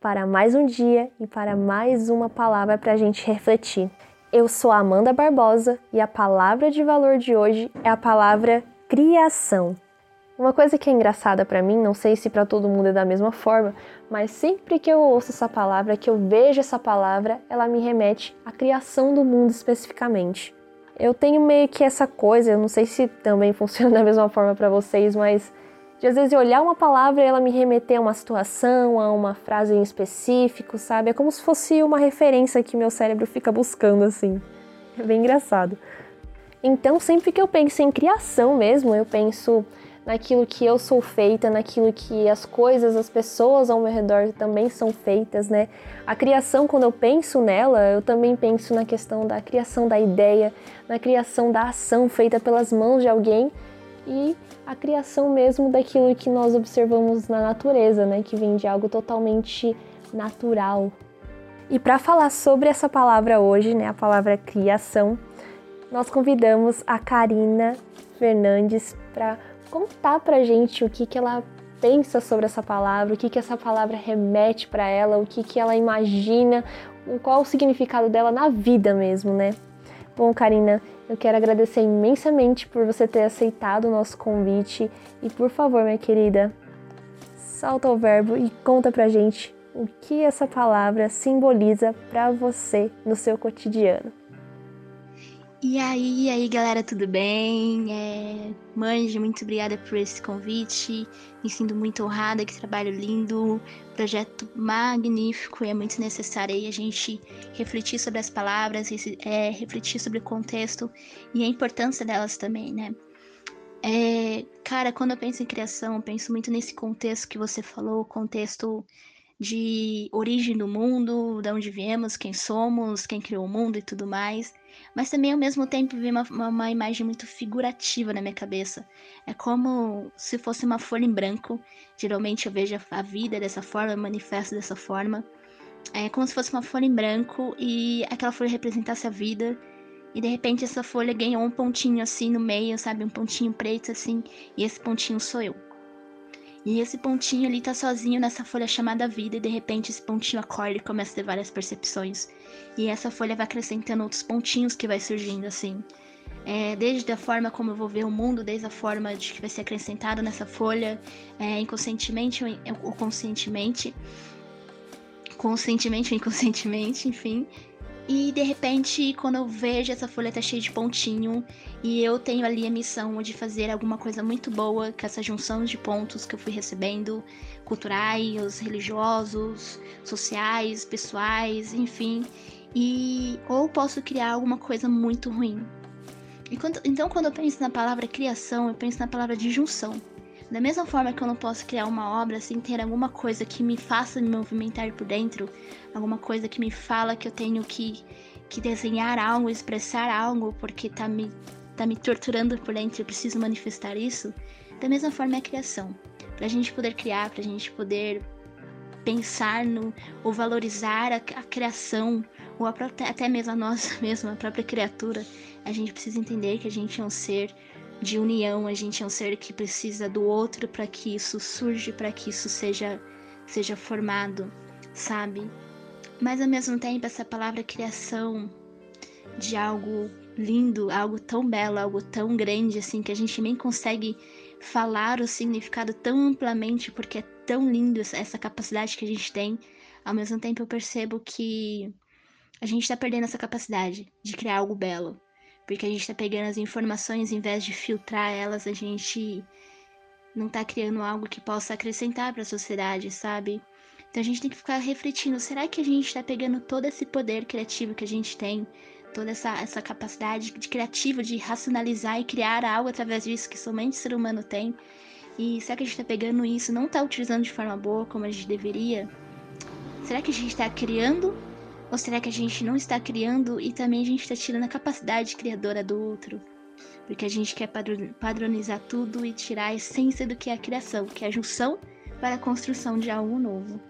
para mais um dia e para mais uma palavra para a gente refletir. Eu sou Amanda Barbosa e a palavra de valor de hoje é a palavra criação. Uma coisa que é engraçada para mim, não sei se para todo mundo é da mesma forma, mas sempre que eu ouço essa palavra, que eu vejo essa palavra, ela me remete à criação do mundo especificamente. Eu tenho meio que essa coisa, eu não sei se também funciona da mesma forma para vocês, mas de às vezes olhar uma palavra e ela me remeter a uma situação, a uma frase em específico, sabe? É como se fosse uma referência que meu cérebro fica buscando assim. É bem engraçado. Então, sempre que eu penso em criação mesmo, eu penso naquilo que eu sou feita, naquilo que as coisas, as pessoas ao meu redor também são feitas, né? A criação, quando eu penso nela, eu também penso na questão da criação da ideia, na criação da ação feita pelas mãos de alguém e a criação mesmo daquilo que nós observamos na natureza, né? Que vem de algo totalmente natural. E para falar sobre essa palavra hoje, né, a palavra criação, nós convidamos a Karina Fernandes para contar pra gente o que, que ela pensa sobre essa palavra, o que, que essa palavra remete para ela, o que, que ela imagina, qual o significado dela na vida mesmo, né? Bom, Karina, eu quero agradecer imensamente por você ter aceitado o nosso convite e, por favor, minha querida, salta o verbo e conta pra gente o que essa palavra simboliza para você no seu cotidiano. E aí, e aí, galera, tudo bem? É... Muito obrigada por esse convite. Me sinto muito honrada, que trabalho lindo, projeto magnífico e é muito necessário aí a gente refletir sobre as palavras, é, refletir sobre o contexto e a importância delas também, né? É, cara, quando eu penso em criação, eu penso muito nesse contexto que você falou, contexto de origem do mundo, de onde viemos, quem somos, quem criou o mundo e tudo mais. Mas também ao mesmo tempo vi uma, uma, imagem muito figurativa na minha cabeça. É como se fosse uma folha em branco. Geralmente eu vejo a vida dessa forma, manifesto dessa forma. É como se fosse uma folha em branco e aquela folha representasse a vida. E de repente essa folha ganhou um pontinho assim no meio, sabe? Um pontinho preto assim. E esse pontinho sou eu. E esse pontinho ali tá sozinho nessa folha chamada vida, e de repente esse pontinho acorda e começa a ter várias percepções. E essa folha vai acrescentando outros pontinhos que vai surgindo assim. É, desde a forma como eu vou ver o mundo, desde a forma de que vai ser acrescentado nessa folha, é, inconscientemente ou conscientemente, conscientemente ou inconscientemente, enfim. E de repente, quando eu vejo essa folha tá cheia de pontinho e eu tenho ali a missão de fazer alguma coisa muito boa com essa junção de pontos que eu fui recebendo, culturais, religiosos, sociais, pessoais, enfim. E ou posso criar alguma coisa muito ruim. Quando, então, quando eu penso na palavra criação, eu penso na palavra de junção. Da mesma forma que eu não posso criar uma obra sem ter alguma coisa que me faça me movimentar por dentro, alguma coisa que me fala que eu tenho que, que desenhar algo, expressar algo, porque tá me, tá me torturando por dentro, eu preciso manifestar isso. Da mesma forma é a criação. Pra gente poder criar, pra gente poder pensar no ou valorizar a, a criação, ou a até mesmo a nossa mesma, a própria criatura, a gente precisa entender que a gente é um ser de união, a gente é um ser que precisa do outro para que isso surja, para que isso seja seja formado, sabe? Mas ao mesmo tempo essa palavra criação de algo lindo, algo tão belo, algo tão grande assim que a gente nem consegue falar o significado tão amplamente porque é tão lindo essa capacidade que a gente tem. Ao mesmo tempo eu percebo que a gente está perdendo essa capacidade de criar algo belo, porque a gente tá pegando as informações, em vez de filtrar elas, a gente não tá criando algo que possa acrescentar para a sociedade, sabe? Então a gente tem que ficar refletindo, será que a gente tá pegando todo esse poder criativo que a gente tem, toda essa, essa capacidade de criativa de racionalizar e criar algo através disso que somente o ser humano tem? E será que a gente tá pegando isso, não tá utilizando de forma boa como a gente deveria? Será que a gente tá criando ou será que a gente não está criando e também a gente está tirando a capacidade criadora do outro? Porque a gente quer padronizar tudo e tirar a essência do que é a criação, que é a junção para a construção de algo novo.